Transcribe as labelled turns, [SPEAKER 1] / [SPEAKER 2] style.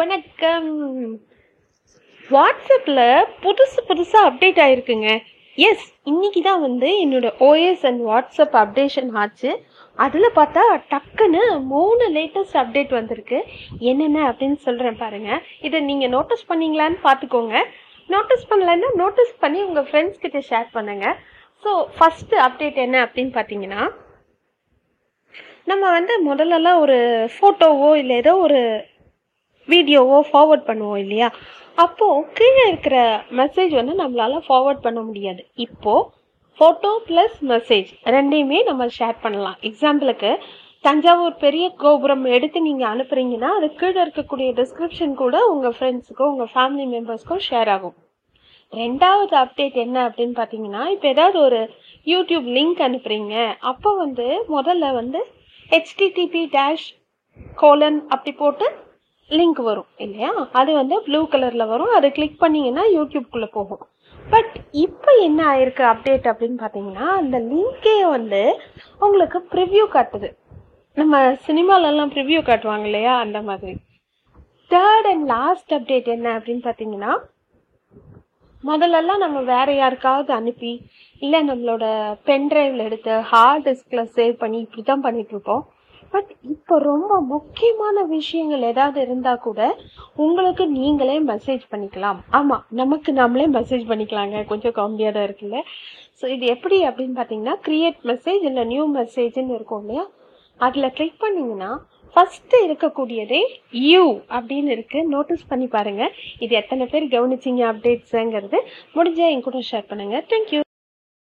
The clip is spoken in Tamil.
[SPEAKER 1] வணக்கம். வாட்ஸ்அப்பில் புதுசு புதுசாக அப்டேட் ஆயிருக்குங்க. எஸ் இன்னைக்கு தான் வந்து என்னோட ஓஎஸ் அண்ட் வாட்ஸ்அப் அப்டேஷன் ஆச்சு. அதில் பார்த்தா டக்குன்னு மூணு லேட்டஸ்ட் அப்டேட் வந்திருக்கு. என்னென்ன அப்படின்னு சொல்கிறேன் பாருங்கள் இதை நீங்கள் நோட்டீஸ் பண்ணீங்களான்னு பார்த்துக்கோங்க. நோட்டீஸ் பண்ணலைன்னா நோட்டீஸ் பண்ணி உங்கள் ஃப்ரெண்ட்ஸ் கிட்ட ஷேர் பண்ணுங்கள் ஸோ ஃபஸ்ட்டு அப்டேட் என்ன அப்படின்னு பார்த்தீங்கன்னா நம்ம வந்து முதல்லலாம் ஒரு ஃபோட்டோவோ இல்லை ஏதோ ஒரு வீடியோவோ ஃபார்வர்ட் பண்ணுவோம் இல்லையா? அப்போது கீழே இருக்கிற மெசேஜ் வந்து நம்மளால் ஃபார்வர்ட் பண்ண முடியாது. இப்போது ஃபோட்டோ ப்ளஸ் மெசேஜ் ரெண்டையுமே நம்ம ஷேர் பண்ணலாம். எக்ஸாம்பிளுக்கு தஞ்சாவூர் பெரிய கோபுரம் எடுத்து நீங்கள் அனுப்புறீங்கன்னா அது கீழே இருக்கக்கூடிய டிஸ்கிரிப்ஷன் கூட உங்கள் ஃப்ரெண்ட்ஸுக்கோ உங்கள் ஃபேமிலி மெம்பர்ஸ்க்கோ ஷேர் ஆகும். ரெண்டாவது அப்டேட் என்ன அப்படின்னு பார்த்தீங்கன்னா இப்போ ஏதாவது ஒரு யூடியூப் லிங்க் அனுப்புறீங்க. அப்போ வந்து முதல்ல வந்து ஹெச்டிடிபி டேஷ் கோலன் அப்படி போட்டு லிங்க் வரும் இல்லையா? அது வந்து ப்ளூ கலரில் வரும். அதை கிளிக் பண்ணிங்கன்னா யூடியூப்குள்ளே போகும். பட் இப்போ என்ன ஆயிருக்கு அப்டேட் அப்படின்னு பார்த்தீங்கன்னா அந்த லிங்கே வந்து உங்களுக்கு ப்ரிவ்யூ காட்டுது. நம்ம சினிமாலெல்லாம் ப்ரிவ்யூ காட்டுவாங்க இல்லையா? அந்த மாதிரி. தேர்ட் அண்ட் லாஸ்ட் அப்டேட் என்ன அப்படின்னு பார்த்தீங்கன்னா முதல்லலாம் நம்ம வேற யாருக்காவது அனுப்பி இல்லை நம்மளோட பென்ட்ரைவில் எடுத்து ஹார்ட் டிஸ்கில் சேவ் பண்ணி இப்படி தான் பண்ணிகிட்ருப்போம் இருப்போம். பட் இப்போ ரொம்ப முக்கியமான விஷயங்கள் ஏதாவது இருந்தால் கூட உங்களுக்கு நீங்களே மெசேஜ் பண்ணிக்கலாம். ஆமாம் நமக்கு நாமளே மெசேஜ் பண்ணிக்கலாங்க. கொஞ்சம் காமெடியாக தான் இருக்குல்ல. ஸோ இது எப்படி அப்படின்னு பார்த்தீங்கன்னா கிரியேட் மெசேஜ் இல்லை நியூ மெசேஜ்னு இருக்கும் இல்லையா? அதில் கிளிக் பண்ணிங்கன்னா ஃபஸ்ட்டு இருக்கக்கூடியதே யூ அப்படின்னு இருக்குது நோட்டீஸ் பண்ணி பாருங்கள் இது எத்தனை பேர் கவனிச்சிங்க அப்டேட்ஸுங்கிறது முடிஞ்சால் என் கூட ஷேர் பண்ணுங்கள் தேங்க்யூ